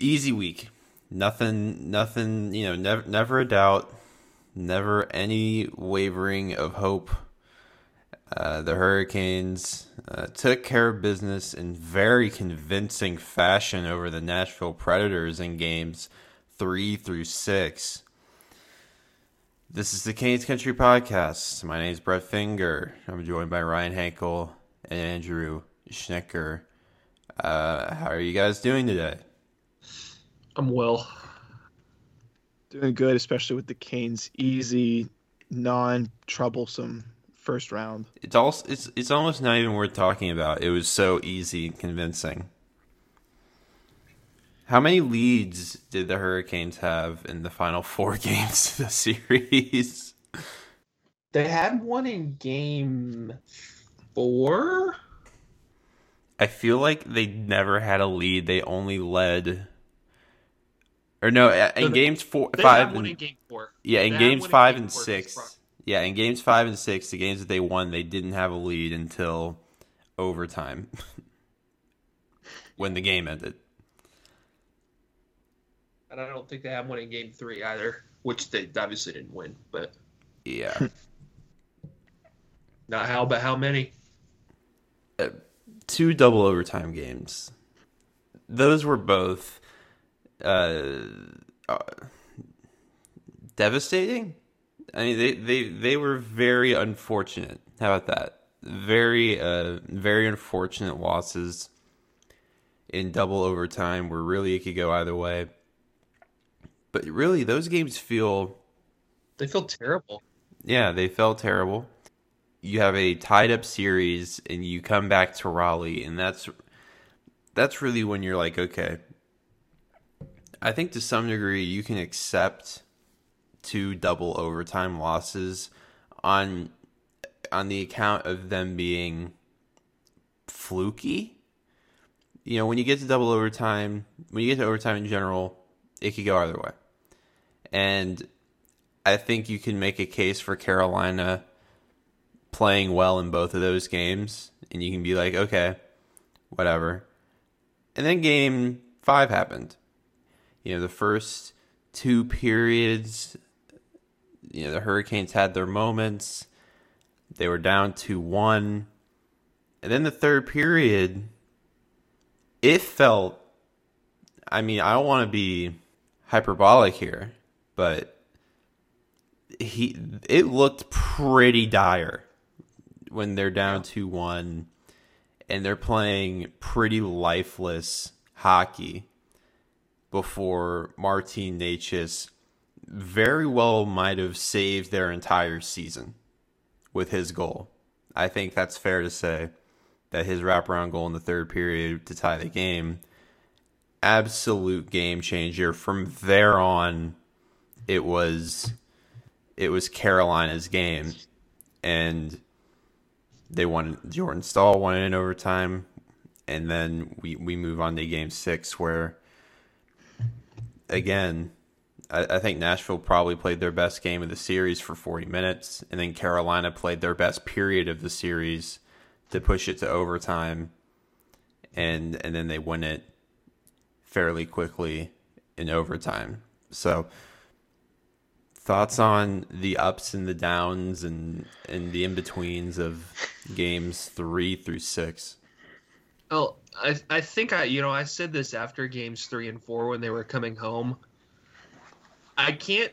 easy week. Nothing, nothing. You know, never, never a doubt. Never any wavering of hope. Uh, the Hurricanes uh, took care of business in very convincing fashion over the Nashville Predators in games three through six. This is the Canes Country Podcast. My name is Brett Finger. I'm joined by Ryan Hankel and Andrew Schnittker. Uh, how are you guys doing today? I'm well. Doing good, especially with the Canes' easy, non-troublesome first round. It's also it's it's almost not even worth talking about. It was so easy and convincing. How many leads did the Hurricanes have in the final four games of the series? They had one in game four. I feel like they never had a lead. They only led, or no, uh, in No, they- games four, They five, had one and, in game four. yeah, in games one in five game and six, yeah, in games five and six, the games that they won, they didn't have a lead until overtime, when the game ended. And I don't think they had one in game three either, which they obviously didn't win. But Yeah. not how, but how many? Uh, two double overtime games. Those were both uh, uh, devastating. I mean, they, they, they were very unfortunate. How about that? Very uh, very unfortunate losses in double overtime where really it could go either way. But really, those games feel They feel terrible. yeah, they felt terrible. You have a tied up series and you come back to Raleigh and that's that's really when you're like, okay. I think to some degree you can accept two double overtime losses on on the account of them being fluky. You know, when you get to double overtime, when you get to overtime in general, it could go either way. And I think you can make a case for Carolina playing well in both of those games, and you can be like, okay, whatever. And then game five happened. You know, the first two periods, you know, the Hurricanes had their moments. They were down to one. And then the third period, it felt, I mean, I don't want to be hyperbolic here, but he it looked pretty dire when they're down to one and they're playing pretty lifeless hockey before Martin Necas very well might have saved their entire season with his goal. I think that's fair to say that his wraparound goal in the third period to tie the game, absolute game changer. From there on, it was it was Carolina's game, and they won. Jordan Staal won in overtime, and then we we move on to game six where again. I, I think Nashville probably played their best game of the series for 40 minutes, and then Carolina played their best period of the series to push it to overtime, and and then they win it fairly quickly in overtime. So, thoughts on the ups and the downs and and the in betweens of games three through six. Oh, I I think I you know I said this after games three and four when they were coming home. I can't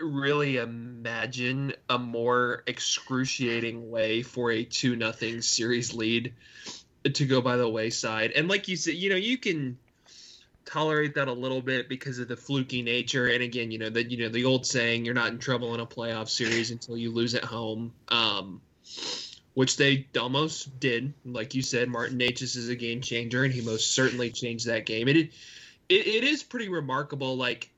really imagine a more excruciating way for a two nothing series lead to go by the wayside. And like you said, you know, you can tolerate that a little bit because of the fluky nature. And again, you know, that you know, the old saying, you're not in trouble in a playoff series until you lose at home. Um which they almost did. Like you said, Martin Necas is a game changer, and he most certainly changed that game. It, it, it is pretty remarkable, like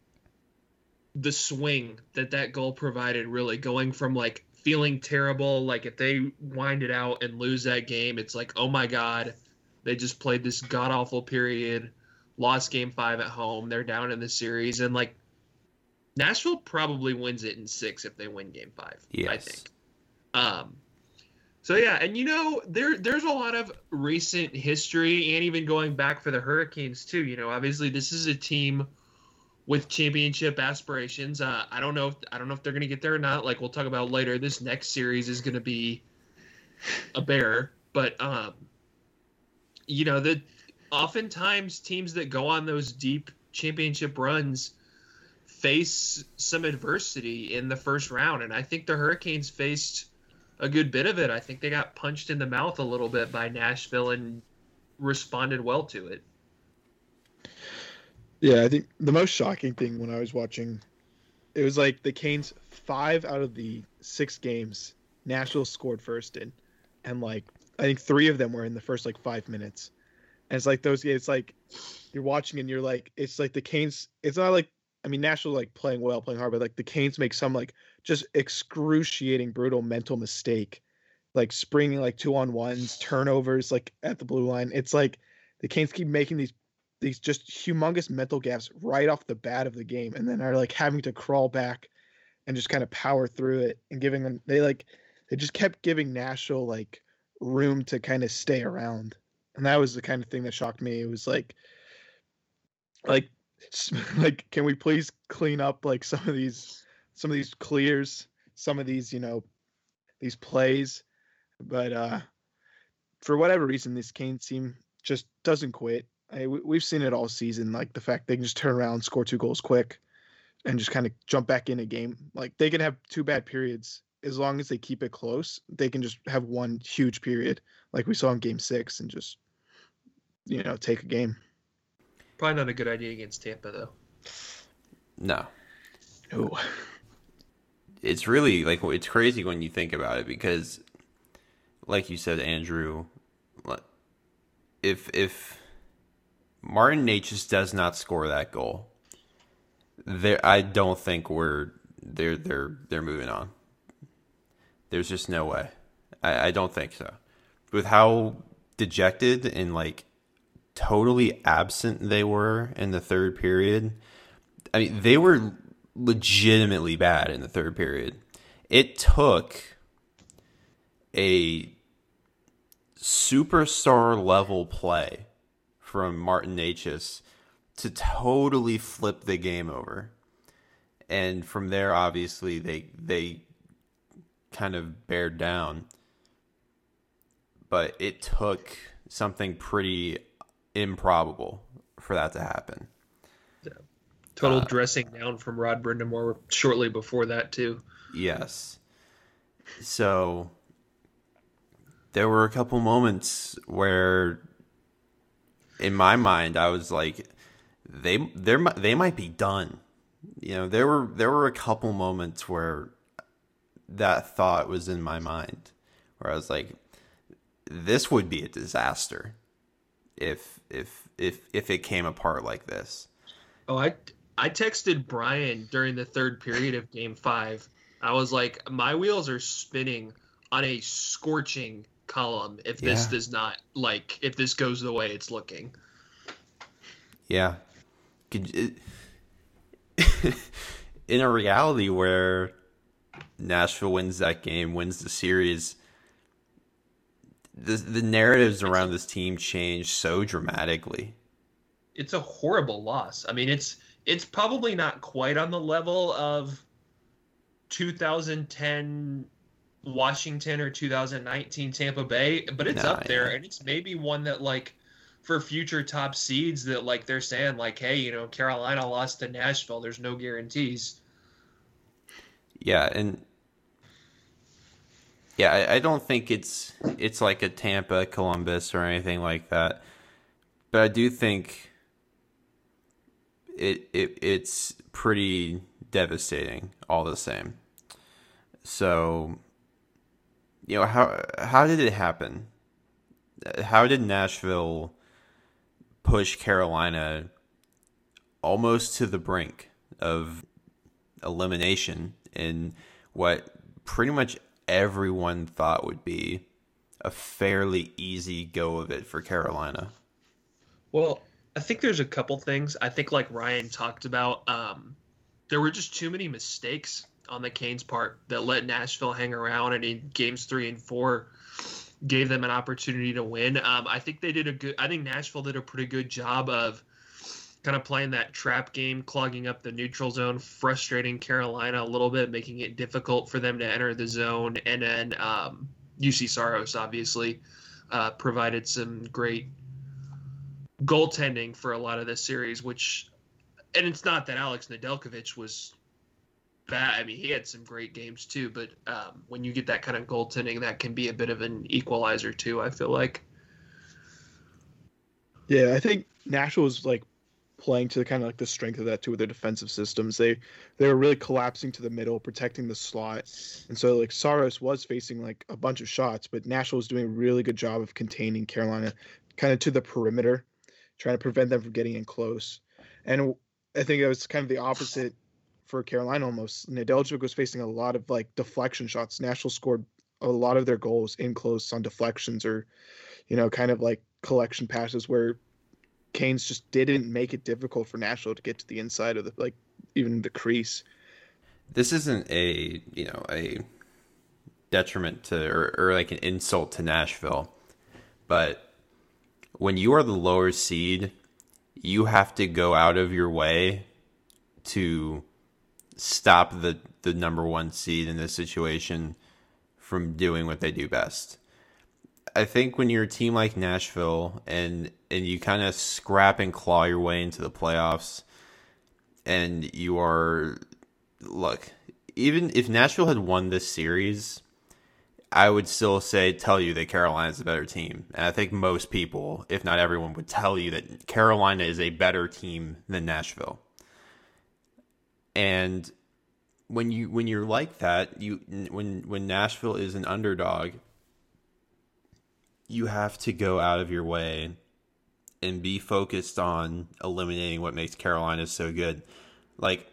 the swing that that goal provided. Really going from like feeling terrible, like if they wind it out and lose that game, it's like, oh my god, they just played this god awful period, lost game five at home, they're down in the series, and like Nashville probably wins it in six if they win game five. Yes. I think. Um, So yeah, and you know there there's a lot of recent history and even going back for the Hurricanes too. You know, obviously this is a team with championship aspirations. Uh, I don't know if I don't know if they're going to get there or not. Like we'll talk about later. This next series is going to be a bear, but um, you know that oftentimes teams that go on those deep championship runs face some adversity in the first round, and I think the Hurricanes faced a good bit of it. I think they got punched in the mouth a little bit by Nashville and responded well to it. Yeah, I think the most shocking thing when I was watching, it was like the Canes five out of the six games Nashville scored first in, and like I think three of them were in the first like five minutes, and it's like those. It's like you're watching and you're like, it's like the Canes. It's not like I mean Nashville like playing well, playing hard, but like the Canes make some like just excruciating, brutal mental mistake, like springing like two on ones, turnovers like at the blue line. It's like the Canes keep making these these just humongous mental gaps right off the bat of the game and then are like having to crawl back and just kind of power through it and giving them they like they just kept giving Nashville like room to kind of stay around. And that was the kind of thing that shocked me. It was like like like can we please clean up like some of these some of these clears, some of these, you know, these plays. But uh for whatever reason this Canes team just doesn't quit I, we've seen it all season. Like the fact they can just turn around, score two goals quick, and just kind of jump back in a game. Like they can have two bad periods as long as they keep it close. They can just have one huge period, like we saw in Game Six, and just you know take a game. Probably not a good idea against Tampa though. No. Oh. It's really like it's crazy when you think about it because, like you said, Andrew, if if Martin Necas does not score that goal, there I don't think we're they're they're they're moving on. There's just no way. I, I don't think so. With how dejected and like totally absent they were in the third period. I mean, they were legitimately bad in the third period. It took a superstar level play from Martin Necas to totally flip the game over. And from there, obviously, they they kind of bared down. But it took something pretty improbable for that to happen. Yeah. Total uh, dressing down from Rod Brind'Amour shortly before that too. Yes. So there were a couple moments where in my mind, I was like, they they they might be done. You know, there were there were a couple moments where that thought was in my mind, where I was like, this would be a disaster if if if if it came apart like this. Oh, I I texted Brian during the third period of Game Five. I was like, my wheels are spinning on a scorching column if this yeah. does not like if this goes the way it's looking. Yeah. in a reality where Nashville wins that game, wins the series, the the narratives around this team change so dramatically. It's a horrible loss. I mean, it's it's probably not quite on the level of 2010 Washington or 2019 Tampa Bay, but it's nah, up there, yeah. and it's maybe one that like for future top seeds that like they're saying like, hey, you know, Carolina lost to Nashville. There's no guarantees. Yeah, and yeah, I, I don't think it's it's like a Tampa, Columbus, or anything like that, but I do think it it it's pretty devastating all the same. So you know how how did it happen? How did Nashville push Carolina almost to the brink of elimination in what pretty much everyone thought would be a fairly easy go of it for Carolina? Well, I think there's a couple things. I think like Ryan talked about, um, there were just too many mistakes on the Canes' part that let Nashville hang around. And in games three and four, gave them an opportunity to win. Um, I think they did a good. I think Nashville did a pretty good job of kind of playing that trap game, clogging up the neutral zone, frustrating Carolina a little bit, making it difficult for them to enter the zone, and then um, Juuse Saros obviously uh, provided some great goaltending for a lot of this series, which, and it's not that Alex Nedeljkovic was bad. I mean, he had some great games too, but um, when you get that kind of goaltending, that can be a bit of an equalizer too. I feel like. Yeah, I think Nashville was like playing to kind of like the strength of that too with their defensive systems. They they were really collapsing to the middle, protecting the slot, and so like Saros was facing like a bunch of shots, but Nashville was doing a really good job of containing Carolina, kind of to the perimeter, trying to prevent them from getting in close. And I think it was kind of the opposite for Carolina almost. Nedeljkovic was facing a lot of like deflection shots. Nashville scored a lot of their goals in close on deflections or, you know, kind of like collection passes where Canes just didn't make it difficult for Nashville to get to the inside of the like even the crease. This isn't a you know a detriment to or, or like an insult to Nashville, but when you are the lower seed, you have to go out of your way to stop the the number one seed in this situation from doing what they do best. I think when you're a team like Nashville and and you kind of scrap and claw your way into the playoffs, and you are look, even if Nashville had won this series, I would still say tell you that Carolina's a better team. And I think most people, if not everyone, would tell you that Carolina is a better team than Nashville. And when you when you're like that, you when when Nashville is an underdog, you have to go out of your way and be focused on eliminating what makes Carolina so good. Like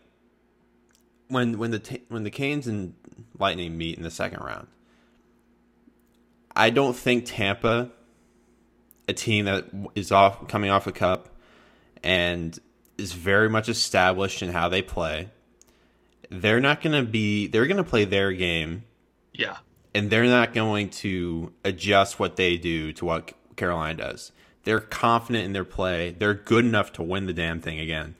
when when the when the Canes and Lightning meet in the second round, I don't think Tampa, a team that is off coming off a cup and is very much established in how they play, they're not going to be they're going to play their game. Yeah. And they're not going to adjust what they do to what Carolina does. They're confident in their play. They're good enough to win the damn thing again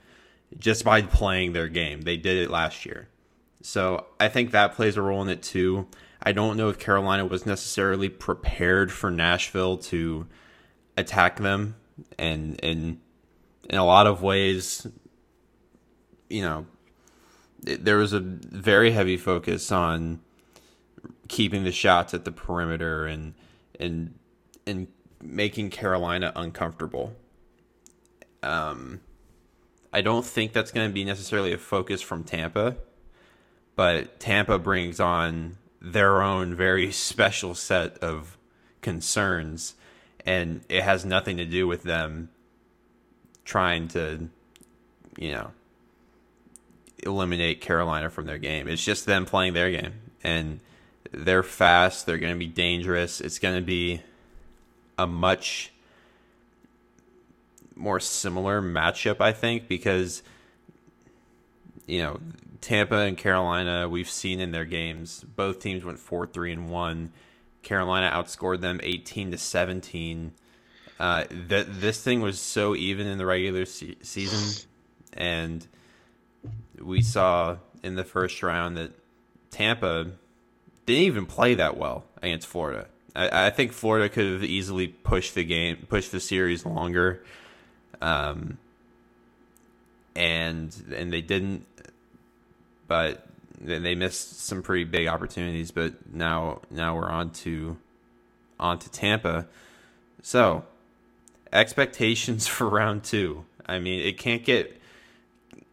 just by playing their game. They did it last year. So I think that plays a role in it too. I don't know if Carolina was necessarily prepared for Nashville to attack them and and in a lot of ways you know there was a very heavy focus on keeping the shots at the perimeter and and and making Carolina uncomfortable. Um, I don't think that's going to be necessarily a focus from Tampa, but Tampa brings on their own very special set of concerns, and it has nothing to do with them trying to, you know, eliminate Carolina from their game. It's just them playing their game, and they're fast. They're going to be dangerous. It's going to be a much more similar matchup, I think, because you know Tampa and Carolina, we've seen in their games, both teams went four, three, and one. Carolina outscored them eighteen to seventeen. Uh, that this thing was so even in the regular se- season, and we saw in the first round that Tampa didn't even play that well against Florida. I, I think Florida could have easily pushed the game, pushed the series longer, um, and and they didn't. But they missed some pretty big opportunities. But now now we're on to on to Tampa. So expectations for round two. I mean, it can't get.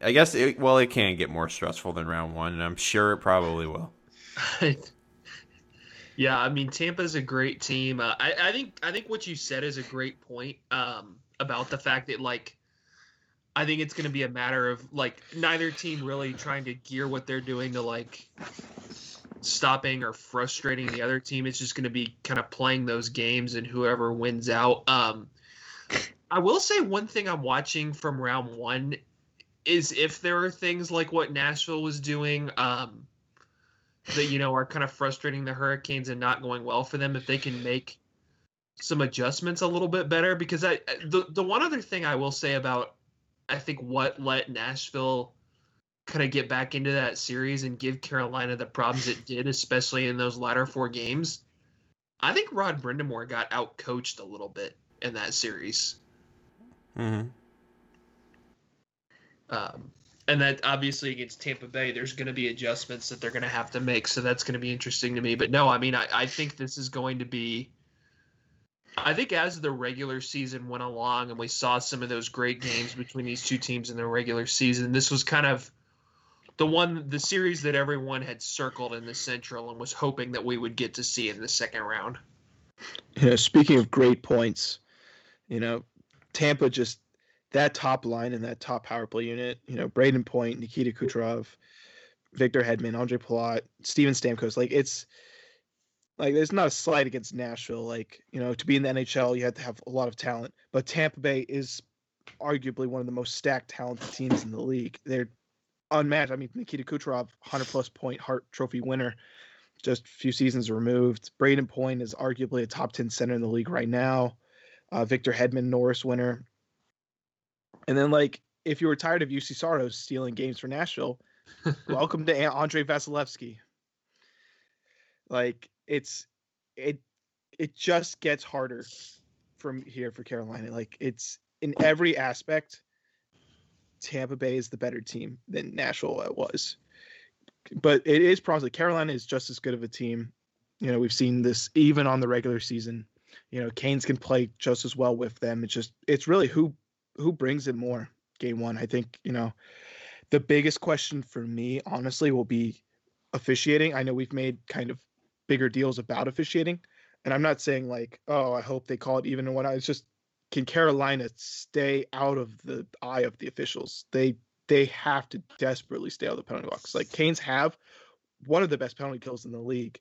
I guess it, well, it can get more stressful than round one, and I'm sure it probably will. Yeah, I mean Tampa's a great team. Uh, I, I think I think what you said is a great point um, about the fact that like I think it's going to be a matter of like neither team really trying to gear what they're doing to like stopping or frustrating the other team. It's just going to be kind of playing those games and whoever wins out. Um, I will say one thing I'm watching from round one is if there are things like what Nashville was doing. Um, that you know are kind of frustrating the Hurricanes and not going well for them if they can make some adjustments a little bit better because I the the one other thing I will say about I think what let Nashville kind of get back into that series and give Carolina the problems it did, especially in those latter four games. I think Rod Brind'Amour got out coached a little bit in that series. Mm-hmm. Um, and that obviously against Tampa Bay, there's going to be adjustments that they're going to have to make. So that's going to be interesting to me. But no, I mean, I, I think this is going to be. I think as the regular season went along and we saw some of those great games between these two teams in the regular season, this was kind of the one, the series that everyone had circled in the Central and was hoping that we would get to see in the second round. You know, speaking of great points, you know, Tampa just that top line and that top power play unit, you know, Brayden Point, Nikita Kucherov, Victor Hedman, Ondrej Palat, Steven Stamkos, like it's like there's not a slight against Nashville. Like, you know, to be in the NHL, you have to have a lot of talent. But Tampa Bay is arguably one of the most stacked talented teams in the league. They're unmatched. I mean, Nikita Kucherov, 100 plus point Hart Trophy winner, just a few seasons removed. Brayden Point is arguably a top 10 center in the league right now. Uh, Victor Hedman, Norris winner. And then, like, if you were tired of Juuse Saros stealing games for Nashville, welcome to Andrei Vasilevskiy. Like, it's it it just gets harder from here for Carolina. Like, it's in every aspect. Tampa Bay is the better team than Nashville was, but it is probably Carolina is just as good of a team. You know, we've seen this even on the regular season. You know, Canes can play just as well with them. It's just it's really who who brings it more game one. I think, you know, the biggest question for me, honestly, will be officiating. I know we've made kind of bigger deals about officiating. And I'm not saying like, oh, I hope they call it even and what I it's just can Carolina stay out of the eye of the officials? They they have to desperately stay out of the penalty box. Like Canes have one of the best penalty kills in the league,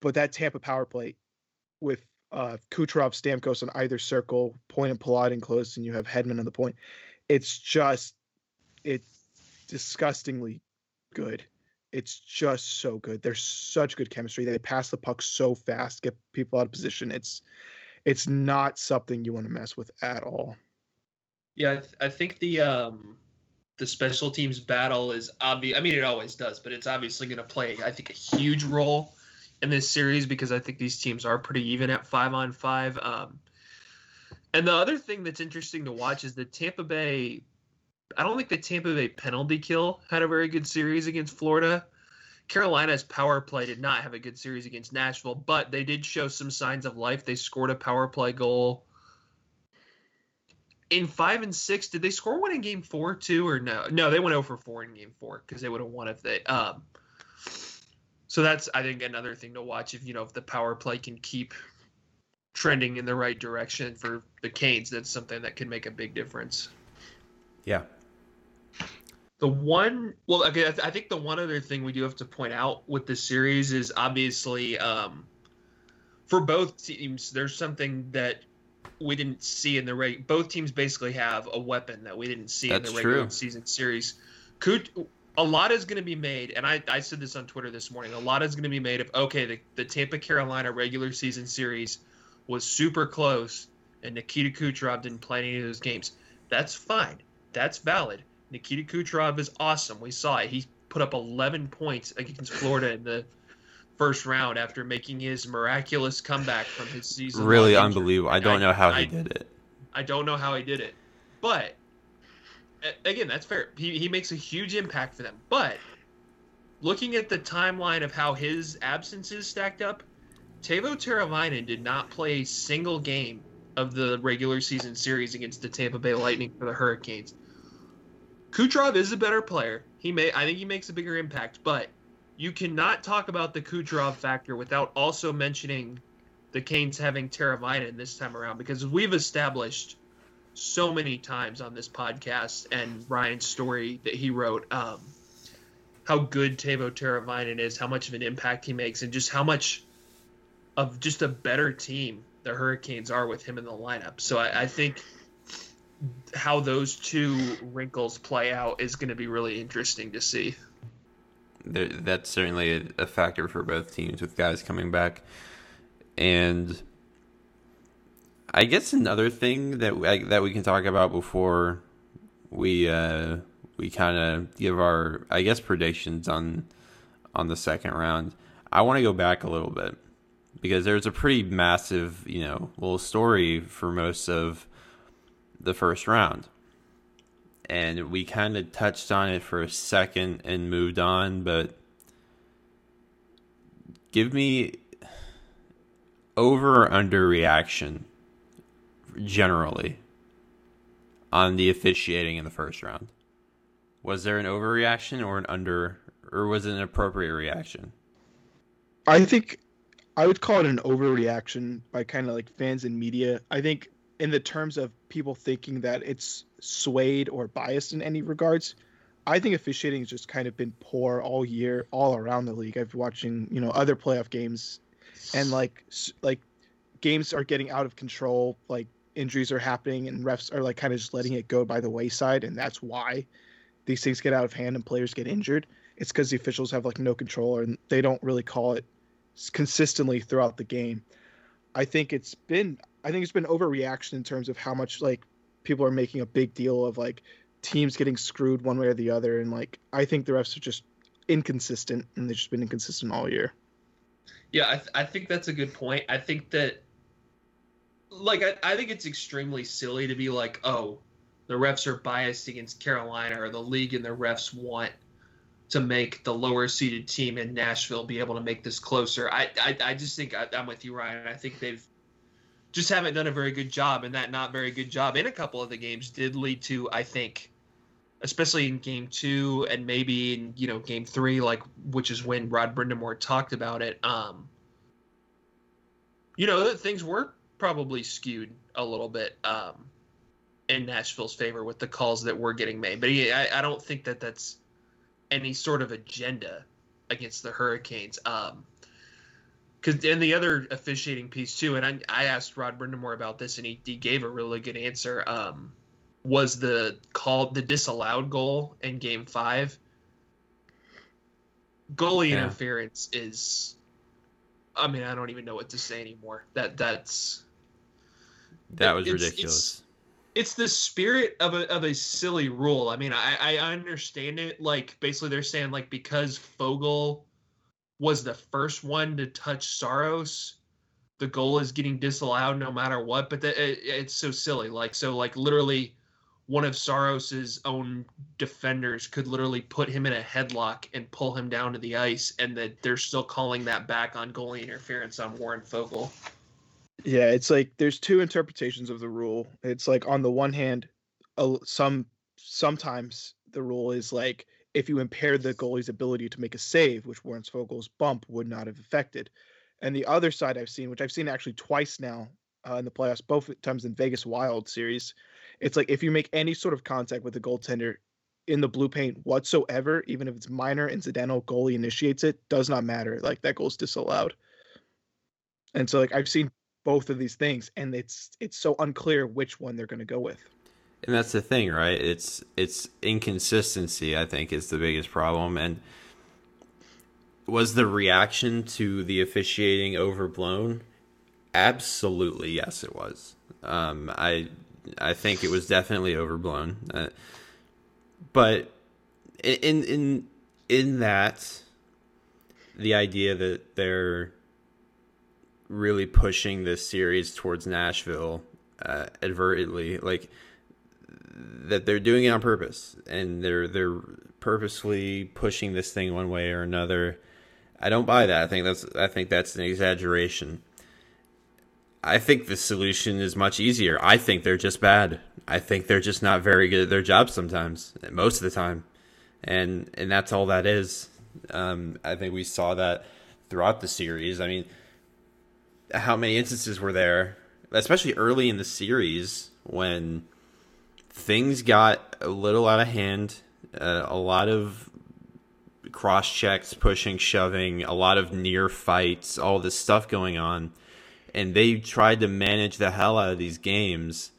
but that Tampa power play with uh, Kucherov, Stamkos on either circle, point and Palat in close, and you have Hedman on the point. It's just, it's disgustingly good. It's just so good. There's such good chemistry. They pass the puck so fast, get people out of position. It's, it's not something you want to mess with at all. Yeah, I, th- I think the um, the special teams battle is obvious. I mean, it always does, but it's obviously going to play, I think, a huge role in this series because I think these teams are pretty even at five on five. Um, and the other thing that's interesting to watch is the Tampa Bay. I don't think the Tampa Bay penalty kill had a very good series against Florida. Carolina's power play did not have a good series against Nashville, but they did show some signs of life. They scored a power play goal. In five and six, did they score one in game four too, or no? No, they went over four in game four because they would have won if they. Um, so that's I think another thing to watch if you know if the power play can keep trending in the right direction for the Canes. That's something that can make a big difference. Yeah. The one, well, okay, I think the one other thing we do have to point out with this series is obviously um, for both teams, there's something that we didn't see in the regular. Both teams basically have a weapon that we didn't see That's in the regular true. season series. Could a lot is going to be made, and I, I said this on Twitter this morning. A lot is going to be made of okay, the, the Tampa Carolina regular season series was super close, and Nikita Kucherov didn't play any of those games. That's fine. That's valid. Nikita Kucherov is awesome. We saw it. He put up 11 points against Florida in the first round after making his miraculous comeback from his season. Really unbelievable. I don't know how he did it. I don't know how he did it, but again, that's fair. He he makes a huge impact for them. But looking at the timeline of how his absences stacked up, Teuvo Teravainen did not play a single game of the regular season series against the Tampa Bay Lightning for the Hurricanes. Kucherov is a better player. He may I think he makes a bigger impact, but you cannot talk about the Kucherov factor without also mentioning the Canes having Teravainen this time around because we've established so many times on this podcast and Ryan's story that he wrote um, how good Teuvo Teravainen is, how much of an impact he makes, and just how much of just a better team the Hurricanes are with him in the lineup. So I, I think how those two wrinkles play out is going to be really interesting to see. there, that's certainly a, a factor for both teams with guys coming back. And I guess another thing that we, that we can talk about before we uh, we kind of give our I guess predictions on on the second round. I want to go back a little bit because there's a pretty massive, you know, little story for most of the first round. And we kind of touched on it for a second and moved on, but give me over or under reaction generally on the officiating in the first round. Was there an overreaction or an under or was it an appropriate reaction? I think I would call it an overreaction by kind of like fans and media. I think in the terms of people thinking that it's swayed or biased in any regards, I think officiating has just kind of been poor all year, all around the league. I've been watching, you know, other playoff games, and like like games are getting out of control. Like injuries are happening, and refs are like kind of just letting it go by the wayside, and that's why these things get out of hand and players get injured. It's because the officials have like no control and they don't really call it consistently throughout the game. I think it's been I think it's been overreaction in terms of how much like people are making a big deal of like teams getting screwed one way or the other and like I think the refs are just inconsistent and they've just been inconsistent all year. Yeah, I, th- I think that's a good point. I think that like I, I think it's extremely silly to be like, oh, the refs are biased against Carolina or the league and the refs want to make the lower seeded team in Nashville be able to make this closer. I I, I just think I, am with you, Ryan. I think they've just haven't done a very good job, and that not very good job in a couple of the games did lead to, I think, especially in game two and maybe in you know game three, like which is when Rod Brind'Amour talked about it. Um, you know things were probably skewed a little bit um, in Nashville's favor with the calls that were getting made, but he, I, I don't think that that's any sort of agenda against the Hurricanes. Um, because and the other officiating piece too, and I, I asked Rod Brind'Amour about this, and he, he gave a really good answer. Um, was the call the disallowed goal in Game Five? Goalie yeah. interference is, I mean, I don't even know what to say anymore. That that's that was it's, ridiculous. It's, it's the spirit of a of a silly rule. I mean, I I understand it. Like basically, they're saying like because Foegele was the first one to touch Saros, the goal is getting disallowed no matter what. But the, it, it's so silly. Like so, like literally, one of Saros's own defenders could literally put him in a headlock and pull him down to the ice, and that they're still calling that back on goalie interference on Warren Foegele. Yeah, it's like there's two interpretations of the rule. It's like on the one hand, some sometimes the rule is like if you impair the goalie's ability to make a save, which Warren Foegele's bump would not have affected. And the other side I've seen, which I've seen actually twice now uh, in the playoffs, both times in Vegas Wild series, it's like if you make any sort of contact with the goaltender in the blue paint whatsoever, even if it's minor, incidental, goalie initiates it, does not matter. Like that goal's disallowed. And so like I've seen both of these things and it's it's so unclear which one they're going to go with. And that's the thing right? It's it's inconsistency i think is the biggest problem. And was the reaction to the officiating overblown? Absolutely yes it was. Um, i i think it was definitely overblown. Uh, but in in in that the idea that they're really pushing this series towards Nashville uh, advertently, like that they're doing it on purpose and they're they're purposely pushing this thing one way or another. I don't buy that. I think that's I think that's an exaggeration. I think the solution is much easier. I think they're just bad. I think they're just not very good at their job sometimes, most of the time, and and that's all that is. Um, I think we saw that throughout the series. I mean, how many instances were there, especially early in the series when things got a little out of hand, uh, a lot of cross checks, pushing, shoving, a lot of near fights, all this stuff going on. And they tried to manage the hell out of these games,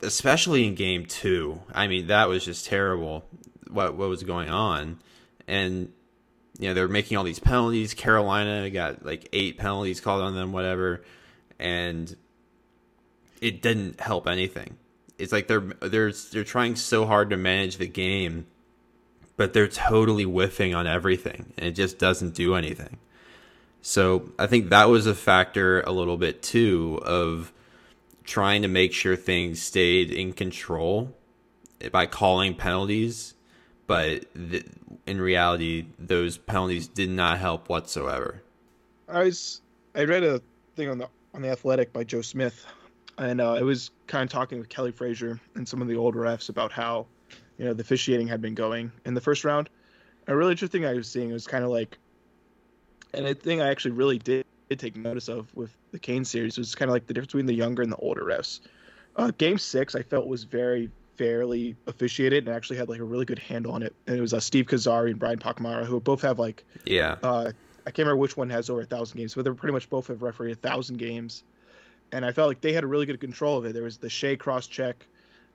especially in game two. I mean, that was just terrible what what was going on. And you know, they're making all these penalties. Carolina got like eight penalties called on them, whatever, and it didn't help anything. It's like they're they're they're trying so hard to manage the game, but they're totally whiffing on everything, and it just doesn't do anything. So I think that was a factor a little bit too of trying to make sure things stayed in control by calling penalties, but th- in reality, those penalties did not help whatsoever. I was I read a thing on the on the Athletic by Joe Smith, and uh, it was kind of talking with Kerry Fraser and some of the old refs about how you know the officiating had been going in the first round. A really interesting thing I was seeing was kind of like, and a thing I actually really did, did take notice of with the Kane series was kind of like the difference between the younger and the older refs. Uh, game six, I felt was very fairly officiated and actually had like a really good handle on it. And it was uh, Steve Kozari and Brian Pochmara who both have like Yeah. uh, I can't remember which one has over a thousand games, but they're pretty much both have refereed a thousand games, and I felt like they had a really good control of it. There was the Shea cross check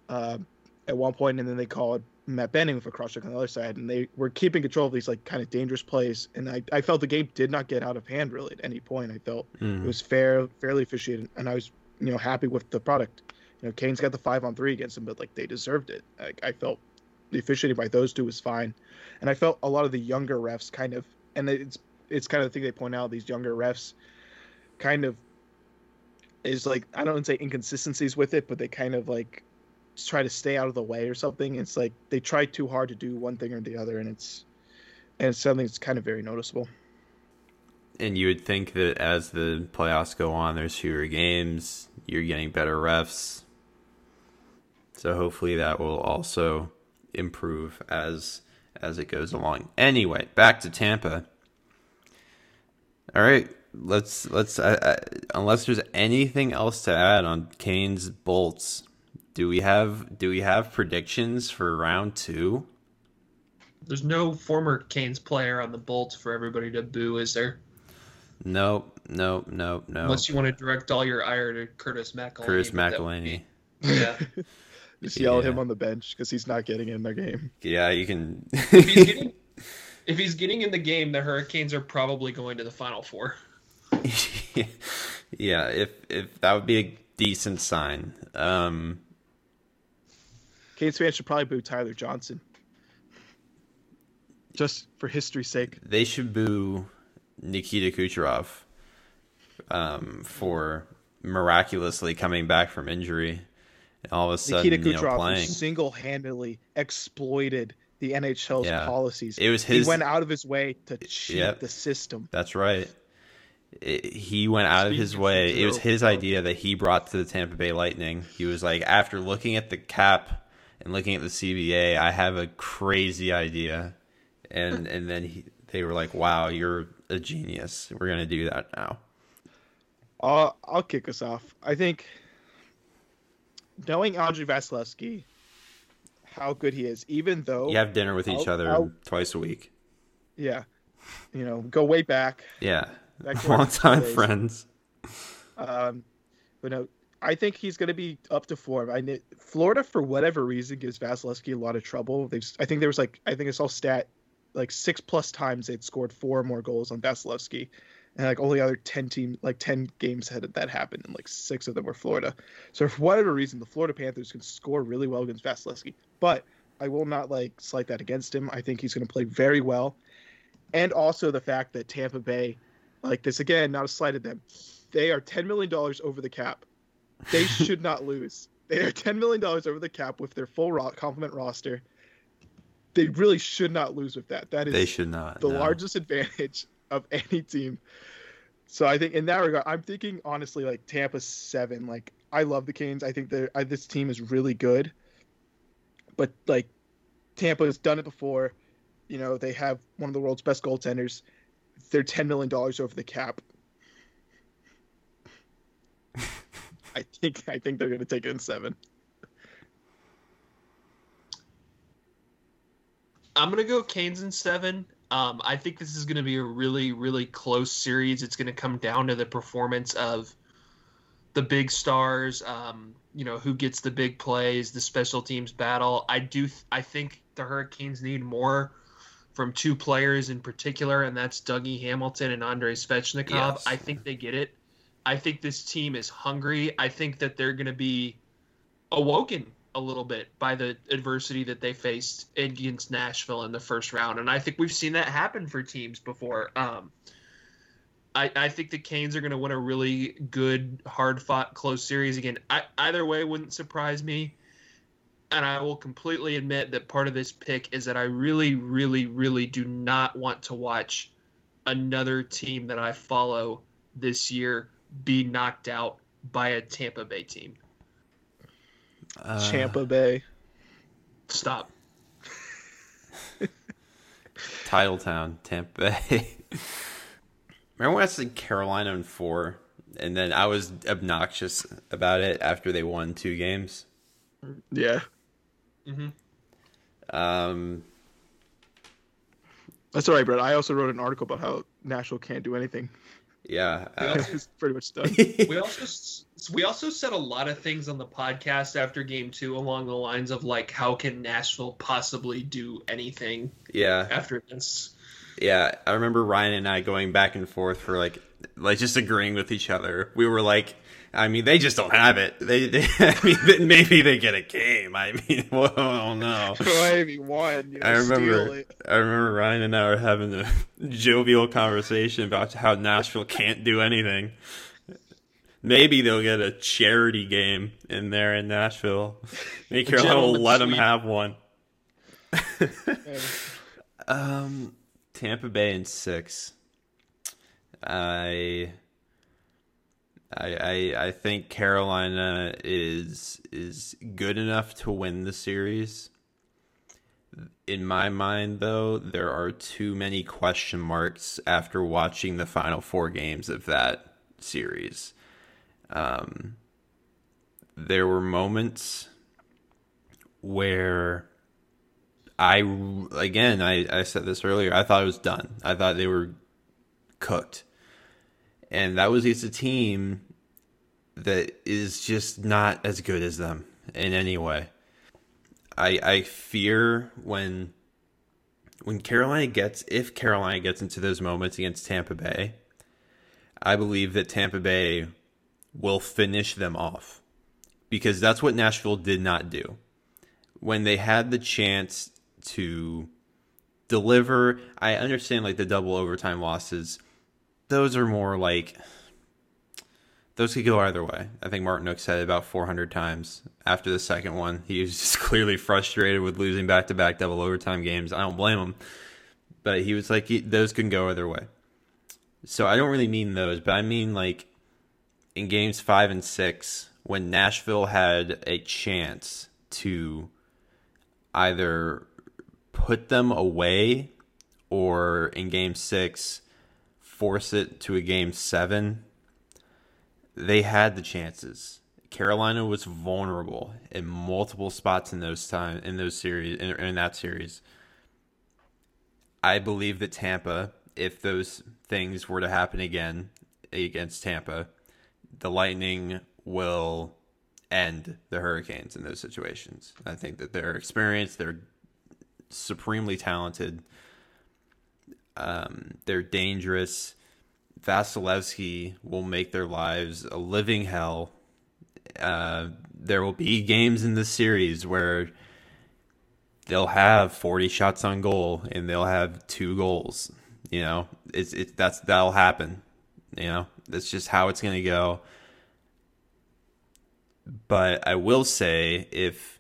uh, at one point, and then they called Matt Benning with a cross check on the other side, and they were keeping control of these like kind of dangerous plays. And I, I felt the game did not get out of hand really at any point. I felt it Mm. was fair, fairly officiated, and I was you know happy with the product. You know, Canes got the five on three against him, but like they deserved it. Like I felt the officiating by those two was fine, and I felt a lot of the younger refs kind of, and it's it's kind of the thing they point out. These younger refs, kind of, is like I don't say inconsistencies with it, but they kind of like try to stay out of the way or something. It's like they try too hard to do one thing or the other, and it's and it's something that's kind of very noticeable. And you would think that as the playoffs go on, there's fewer games, you're getting better refs. So hopefully that will also improve as as it goes along. Anyway, back to Tampa. All right, let's let's uh, uh, unless there's anything else to add on Canes bolts, do we have do we have predictions for round 2? There's no former Canes player on the Bolts for everybody to boo, is there? Nope, nope, nope, no. Unless you want to direct all your ire to Curtis McElhinney. Curtis McElhaney. Yeah. Just yell at Yeah. him on the bench because he's not getting in their game. Yeah, you can. if he's getting if he's getting in the game, the Hurricanes are probably going to the Final Four. yeah, if if that would be a decent sign. Um, Canes fans should probably boo Tyler Johnson. Just for history's sake. they should boo Nikita Kucherov um, for miraculously coming back from injury and all of a sudden Nikita you know, Kucherov playing. single-handedly exploited the NHL's Yeah. policies. It was his- He went out of his way to cheat Yep. the system. That's right. It, he went out of his Speaking of way. It was his uh, idea that he brought to the Tampa Bay Lightning. He was like, after looking at the cap and looking at the CBA, I have a crazy idea, and and then he, they were like, "Wow, you're a genius. We're gonna do that now." I'll, I'll kick us off. I think knowing Andrei Vasilevsky, how good he is, even though, You have dinner with each other I'll- twice a week. yeah, you know, go way back. Yeah, Back long time days. friends. Um, but no, I think he's going to be up to form. I Florida, for whatever reason, gives Vasilevsky a lot of trouble. They've, I think there was like, I think I saw stat like six plus times they'd scored four or more goals on Vasilevsky, and like only other ten team, like ten games had that happened, and like six of them were Florida. So for whatever reason, the Florida Panthers can score really well against Vasilevsky, but I will not like slight that against him. I think he's going to play very well, and also the fact that Tampa Bay, like this again, not a slight at them, they are ten million dollars over the cap. They should not lose. They are ten million dollars over the cap with their full ro- complement roster. They really should not lose with that. That is They should not. the no. largest advantage of any team. So I think in that regard, I'm thinking honestly like Tampa seven. Like I love the Canes. I think that this team is really good, but like Tampa has done it before. You know they have one of the world's best goaltenders. They're ten million dollars over the cap. I think I think they're going to take it in seven. I'm gonna go Canes in seven. Um, I think this is gonna be a really, really close series. It's gonna come down to the performance of the big stars. Um, you know, who gets the big plays, the special teams battle. I do. I think the Hurricanes need more from two players in particular, and that's Dougie Hamilton and Andrei Svechnikov. Yes. I think they get it. I think this team is hungry. I think that they're going to be awoken a little bit by the adversity that they faced against Nashville in the first round, and I think we've seen that happen for teams before. Um, I, I think the Canes are going to win a really good, hard fought, close series again. I, either way wouldn't surprise me. And I will completely admit that part of this pick is that I really, really, really do not want to watch another team that I follow this year be knocked out by a Tampa Bay team. Uh, Champa Bay. Stop. Titletown, Tampa Bay. Remember when I said Carolina in four, and then I was obnoxious about it after they won two games. Yeah, hmm Um, that's all right, Brett. I also wrote an article about how Nashville can't do anything. Yeah, uh, it's pretty much done. We also we also said a lot of things on the podcast after game two along the lines of like how can Nashville possibly do anything yeah, after this. yeah. I remember Ryan and I going back and forth for like, like just agreeing with each other. We were like, I mean, they just don't have it. They, they I mean, maybe they get a game. I mean, well, I don't know. Maybe one. You know, I steal remember, it. I remember Ryan and I were having a jovial conversation about how Nashville can't do anything. Maybe they'll get a charity game in there in Nashville. Maybe Carolina will gentleman's let them have one. Um, Tampa Bay in six. I, I, I, I think Carolina is is good enough to win the series. In my mind, though, there are too many question marks after watching the final four games of that series. Um, there were moments where I again I, I said this earlier. I thought it was done. I thought they were cooked, and that was against a team that is just not as good as them in any way. I I fear when when Carolina gets if Carolina gets into those moments against Tampa Bay, I believe that Tampa Bay will finish them off because that's what Nashville did not do when they had the chance to deliver. I understand like the double overtime losses; those are more like those could go either way. I think Martinook said it about 400 times after the second one. He was just clearly frustrated with losing back to back double overtime games. I don't blame him, but he was like those can go either way. So I don't really mean those, but I mean like in games five and six when Nashville had a chance to either put them away or in game six force it to a game seven they had the chances carolina was vulnerable in multiple spots in those time in those series in, in that series i believe that tampa if those things were to happen again against tampa the lightning will end the hurricanes in those situations i think that they're experienced they're supremely talented. Um, they're dangerous. Vasilevskiy will make their lives a living hell. Uh, there will be games in this series where they'll have 40 shots on goal and they'll have two goals. You know, it's it that's that'll happen. You know, that's just how it's going to go. But I will say if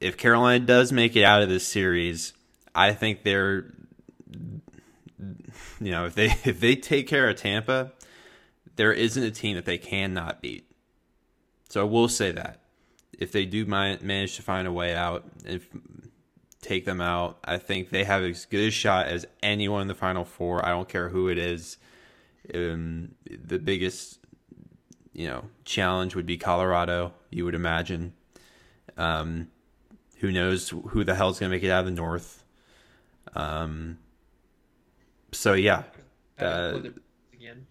if Carolina does make it out of this series, I think they're you know, if they if they take care of Tampa, there isn't a team that they cannot beat. So I will say that if they do manage to find a way out and take them out, I think they have as good a shot as anyone in the Final Four. I don't care who it is. Um, the biggest, you know, challenge would be Colorado. You would imagine. Um, who knows who the hell's going to make it out of the North? Um. So yeah, Uh, again.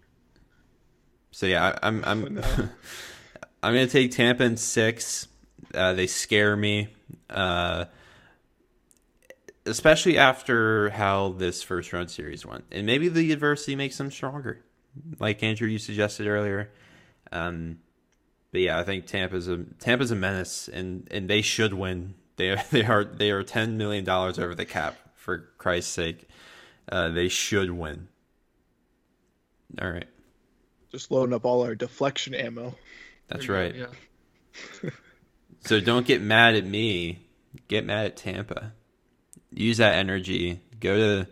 so yeah, I, I'm I'm. I'm gonna take Tampa in six. Uh, they scare me. Uh, especially after how this first round series went, and maybe the adversity makes them stronger, like Andrew you suggested earlier. Um, but yeah, I think Tampa's a Tampa's a menace, and and they should win. They are, they are they are ten million dollars over the cap. For Christ's sake, uh, they should win. All right, Just loading up all our deflection ammo. that's There right. go, Yeah. So don't get mad at me. Get mad at Tampa. Use that energy. Go to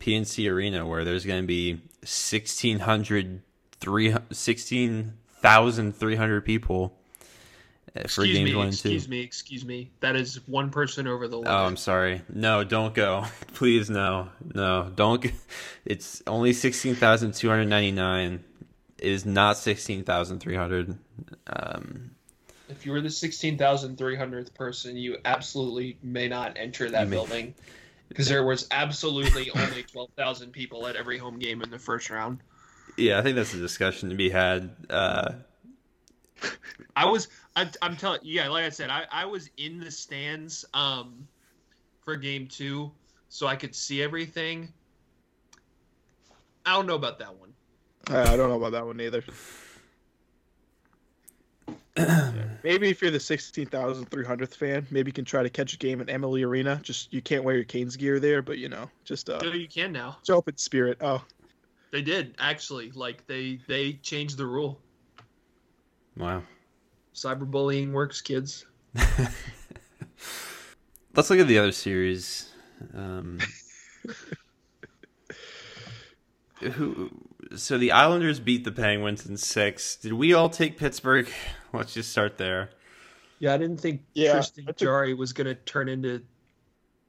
PNC Arena where there's going to be 1,600, 16,300 people for Excuse games me, one and two. excuse me, excuse me. That is one person over the limit. Oh, I'm sorry. No, don't go. Please, no, no, don't. g- It's only sixteen thousand two hundred ninety nine. It is not sixteen thousand three hundred. Um, If you were the 16,300th person, you absolutely may not enter that building because there was absolutely only 12,000 people at every home game in the first round. yeah, I think that's a discussion to be had. Uh, I was, I, I'm telling, yeah, like I said, I, I was in the stands um, for game two, so I could see everything. I don't know about that one. I, I don't know about that one either. maybe if you're the 16,300th fan, maybe you can try to catch a game at Amalie Arena. Just you can't wear your Canes gear there, but you know, just uh, No, you can now. show up in spirit. Oh, They did actually. Like they they changed the rule. wow. Cyberbullying works, kids. Let's look at the other series. Um, who? So the Islanders beat the Penguins in six. Did we all take Pittsburgh? Let's just start there. Yeah, I didn't think Yeah, Tristan I Jarry was gonna turn into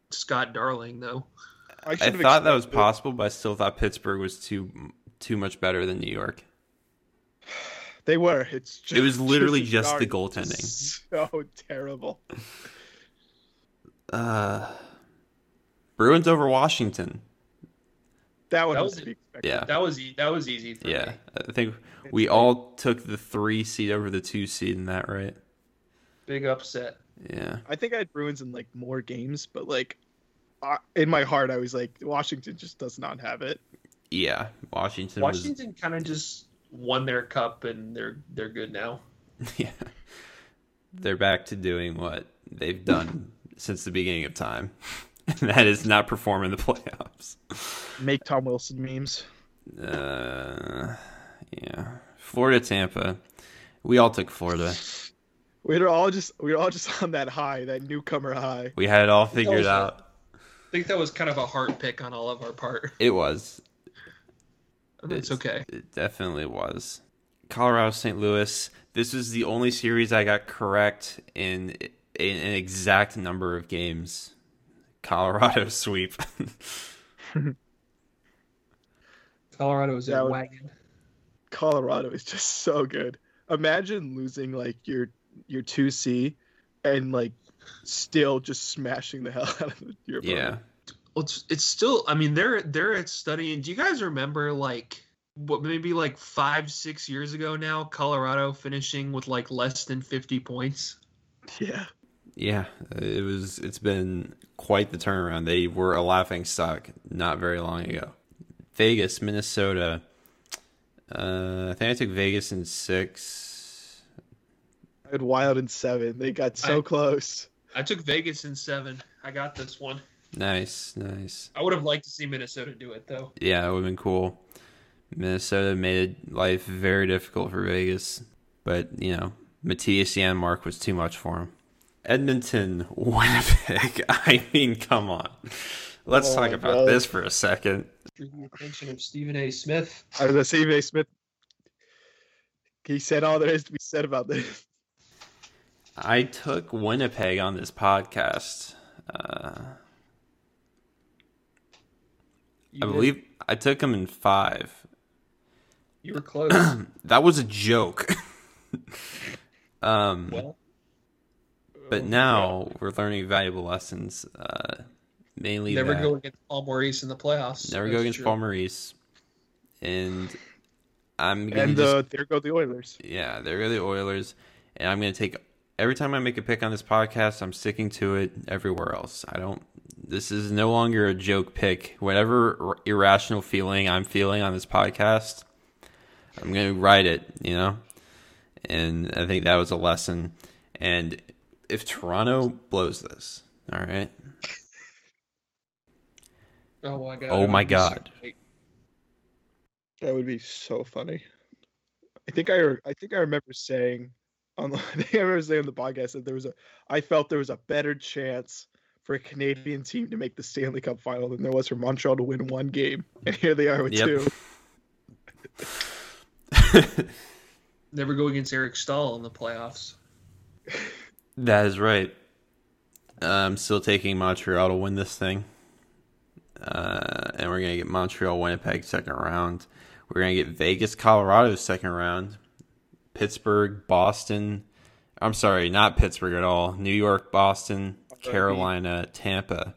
Scott Darling though. I, I should have thought that was possible, but I still thought Pittsburgh was too too much better than New York. They were. It's just, It was literally just the goaltending. is So terrible. Uh, Bruins over Washington. That one That was was expected. Yeah, That was e- that was easy for yeah. me. I think we all took the three seed over the two seed in that, right? Big upset. Yeah. I think I had Bruins in like more games, but like uh, in my heart, I was like, Washington just does not have it. Yeah, Washington, was Washington kind of just won their cup and they're they're good now. yeah. They're back to doing what they've done since the beginning of time. And that is not perform in the playoffs. Make Tom Wilson memes. Uh, yeah. Florida, Tampa. We all took Florida. We were all just we were all just on that high, that newcomer high. We had it all figured was out. I think that was kind of a heart pick on all of our part. It was. It's okay. It definitely was. Colorado, St. Louis. This was the only series I got correct in, in an exact number of games. Colorado sweep. Colorado is That a wagon. Colorado is just so good. Imagine losing like your your two C, and like still just smashing the hell out of your opponent. yeah. Well, it's it's still. I mean, they're they're studying. Do you guys remember like what maybe like five six years ago now? Colorado finishing with like less than fifty points. yeah. Yeah, it was. It's been quite the turnaround. They were a laughing stock not very long ago. Vegas, Minnesota. Uh, I think I took Vegas in six. I had Wild in seven. They got so I- close. I took Vegas in seven. I got this one. Nice, nice. I would have liked to see Minnesota do it though. Yeah, it would have been cool. Minnesota made life very difficult for Vegas, but you know, Mattias Janmark was too much for him. Edmonton, Winnipeg. I mean, come on. Let's Oh talk about God. this for a second. The attention of Stephen A. Smith. I was gonna Stephen A. Smith. He said all there is to be said about this. I took Winnipeg on this podcast. Uh, You I did- believe I took him in five. you were close. That was a joke. um, well, but now we're learning valuable lessons. Uh, mainly never that go against Paul Maurice in the playoffs. never go against true. Paul Maurice, and I'm gonna And just, uh, there go the Oilers. yeah, there go the Oilers, and I'm gonna take every time I make a pick on this podcast, I'm sticking to it. Everywhere else, I don't This is no longer a joke pick. Whatever irrational feeling I'm feeling on this podcast, I'm going to write it, you know? And I think that was a lesson. And if Toronto blows this, all right? Oh my god. Oh my god. That would be so funny. I think I I think I remember saying on the, I think I remember saying on the podcast that there was a I felt there was a better chance for a Canadian team to make the Stanley Cup final than there was for Montreal to win one game. And here they are with Yep. two. Never go against Eric Staal in the playoffs. that is right. I'm still taking Montreal to win this thing. Uh, and we're going to get Montreal, Winnipeg second round. We're going to get Vegas, Colorado second round. Pittsburgh, Boston. I'm sorry, not Pittsburgh at all. New York, Boston, Carolina, Tampa.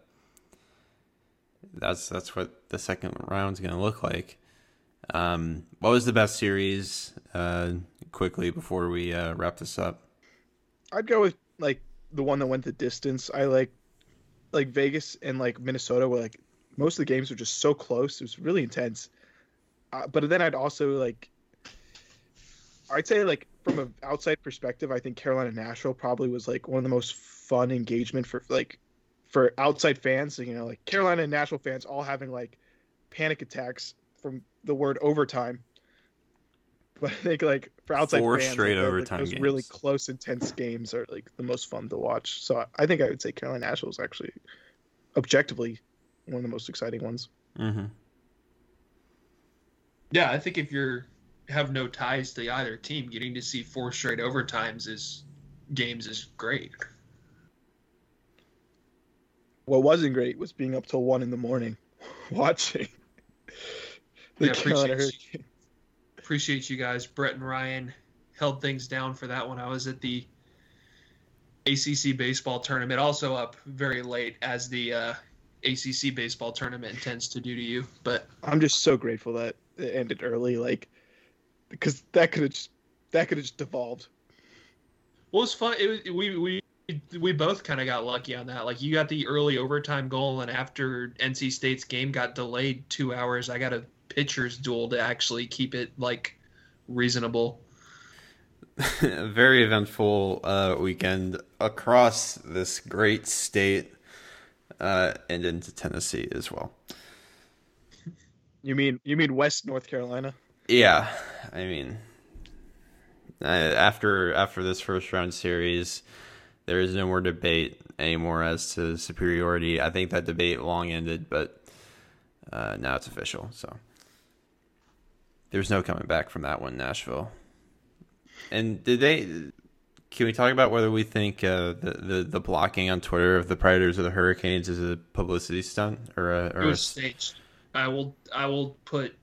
That's that's what the second round's going to look like. Um, what was the best series? Uh, quickly before we uh, wrap this up. I'd go with like the one that went the distance. I like like Vegas and like Minnesota were like most of the games were just so close. It was really intense. Uh, but then I'd also like I'd say like from an outside perspective, I think Carolina Nashville probably was like one of the most fun engagement for like for outside fans. You know, like Carolina and Nashville fans all having like panic attacks from the word overtime. But I think like for outside Four fans, straight like, overtime those really close, intense games are like the most fun to watch. So I think I would say Carolina Nashville is actually objectively one of the most exciting ones. Mm-hmm. Yeah, I think if you're have no ties to either team, getting to see four straight overtimes is games is great. What wasn't great was being up till one in the morning watching the Yeah, appreciate Hurricanes. Appreciate you guys. Brett and Ryan held things down for that one. I was at the ACC baseball tournament, also up very late as the uh, ACC baseball tournament intends to do to you. But I'm just so grateful that it ended early, like because that could have just that could have just devolved. Well, it was fun. It was, we we we both kind of got lucky on that. Like you got the early overtime goal, and after NC State's game got delayed two hours, I got a pitcher's duel to actually keep it like reasonable. Very eventful uh, weekend across this great state uh, and into Tennessee as well. You mean you mean West North Carolina? Yeah, I mean, after after this first round series, there is no more debate anymore as to superiority. I think that debate long ended, but uh, now it's official. So there's no coming back from that one, Nashville. And did they? Can we talk about whether we think uh, the, the the blocking on Twitter of the Predators or the Hurricanes is a publicity stunt or a, or It a was staged. I will I will put.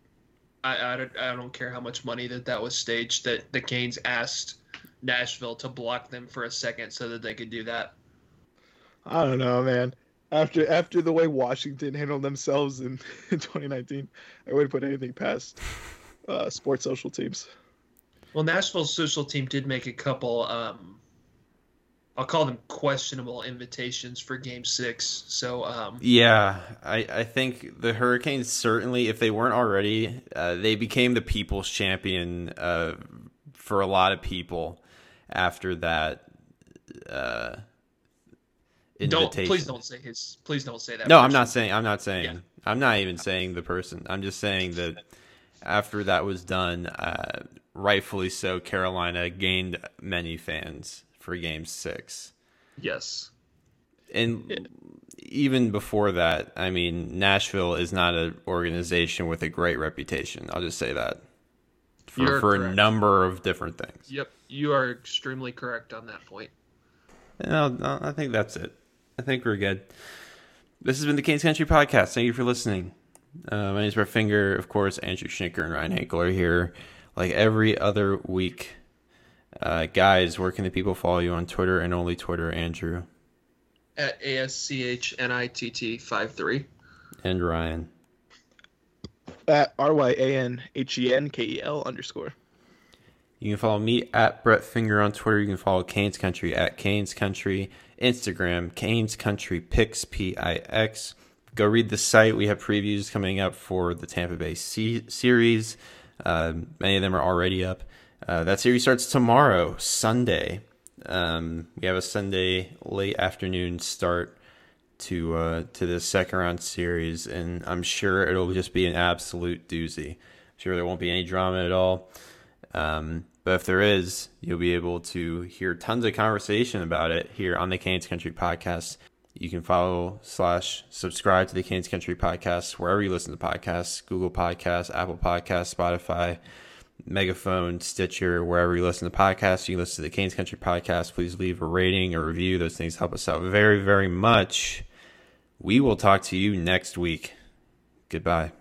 I, I, don't, I don't care how much money that that was staged. That the Canes asked Nashville to block them for a second so that they could do that. I don't know, man. After after the way Washington handled themselves in, in 2019, I wouldn't put anything past uh, sports social teams. Well, Nashville's social team did make a couple. Um, I'll call them questionable invitations for Game Six. So um, Yeah, I, I think the Hurricanes certainly, if they weren't already, uh, they became the people's champion uh, for a lot of people after that uh, don't please don't say his. Please don't say that. No, I'm not saying. I'm not saying. Yeah. I'm not even saying the person. I'm just saying that after that was done, uh, rightfully so, Carolina gained many fans for Game Six. Yes. and Yeah. even before that, I mean, Nashville is not an organization with a great reputation. I'll just say that for, You're for a number of different things. Yep. You are extremely correct on that point. No, no, I think that's it. I think we're good. This has been the Canes Country Podcast. Thank you for listening. Uh, my name is Brett Finger. Of course, Andrew Schnittker and Ryan Henkel are here like every other week. Uh, guys, where can the people follow you on Twitter and only Twitter, Andrew At ASCHNITT five three. and Ryan? At R Y A N H E N K E L underscore. You can follow me at Brett Finger on Twitter. You can follow Canes Country at Canes Country. Instagram, Canes Country Picks, P I X. Go read the site. We have previews coming up for the Tampa Bay C- series. Uh, many of them are already up. Uh, that series starts tomorrow, Sunday. Um, we have a Sunday late afternoon start to uh, to the second round series, and I'm sure it'll just be an absolute doozy. I'm sure there won't be any drama at all. Um, but if there is, you'll be able to hear tons of conversation about it here on the Canes Country Podcast. You can follow slash subscribe to the Canes Country Podcast wherever you listen to podcasts: Google Podcasts, Apple Podcasts, Spotify. Megaphone, Stitcher, wherever you listen to podcasts, you listen to the Canes Country podcast. Please leave a rating, a review. Those things help us out very, very much. We will talk to you next week. Goodbye.